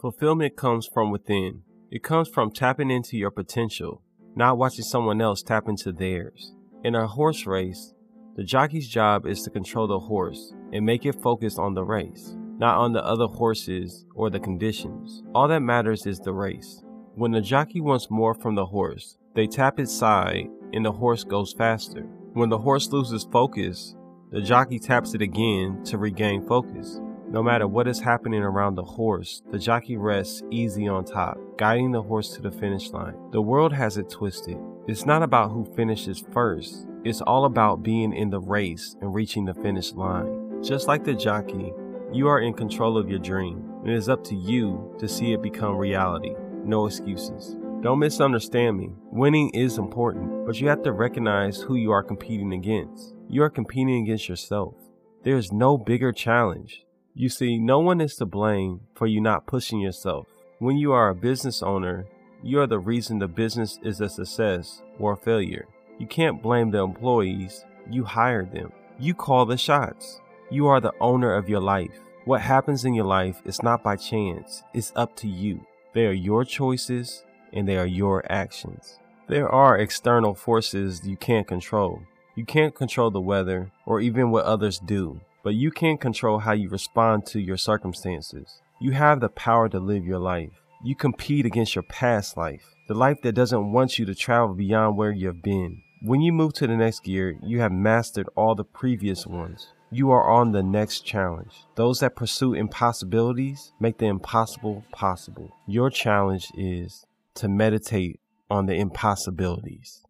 Fulfillment comes from within. It comes from tapping into your potential, not watching someone else tap into theirs. In a horse race, the jockey's job is to control the horse and make it focus on the race, not on the other horses or the conditions. All that matters is the race. When the jockey wants more from the horse, they tap its side and the horse goes faster. When the horse loses focus, the jockey taps it again to regain focus. No matter what is happening around the horse, the jockey rests easy on top, guiding the horse to the finish line. The world has it twisted. It's not about who finishes first, it's all about being in the race and reaching the finish line. Just like the jockey, you are in control of your dream, and it is up to you to see it become reality. No excuses. Don't misunderstand me. Winning is important, but you have to recognize who you are competing against. You are competing against yourself. There is no bigger challenge you see, no one is to blame for you not pushing yourself. When you are a business owner, you are the reason the business is a success or a failure. You can't blame the employees, you hired them. You call the shots. You are the owner of your life. What happens in your life is not by chance, it's up to you. They are your choices and they are your actions. There are external forces you can't control. You can't control the weather or even what others do but you can't control how you respond to your circumstances. You have the power to live your life. You compete against your past life, the life that doesn't want you to travel beyond where you've been. When you move to the next gear, you have mastered all the previous ones. You are on the next challenge. Those that pursue impossibilities make the impossible possible. Your challenge is to meditate on the impossibilities.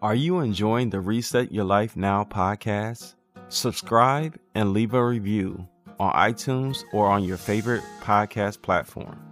Are you enjoying the Reset Your Life Now podcast? Subscribe and leave a review on iTunes or on your favorite podcast platform.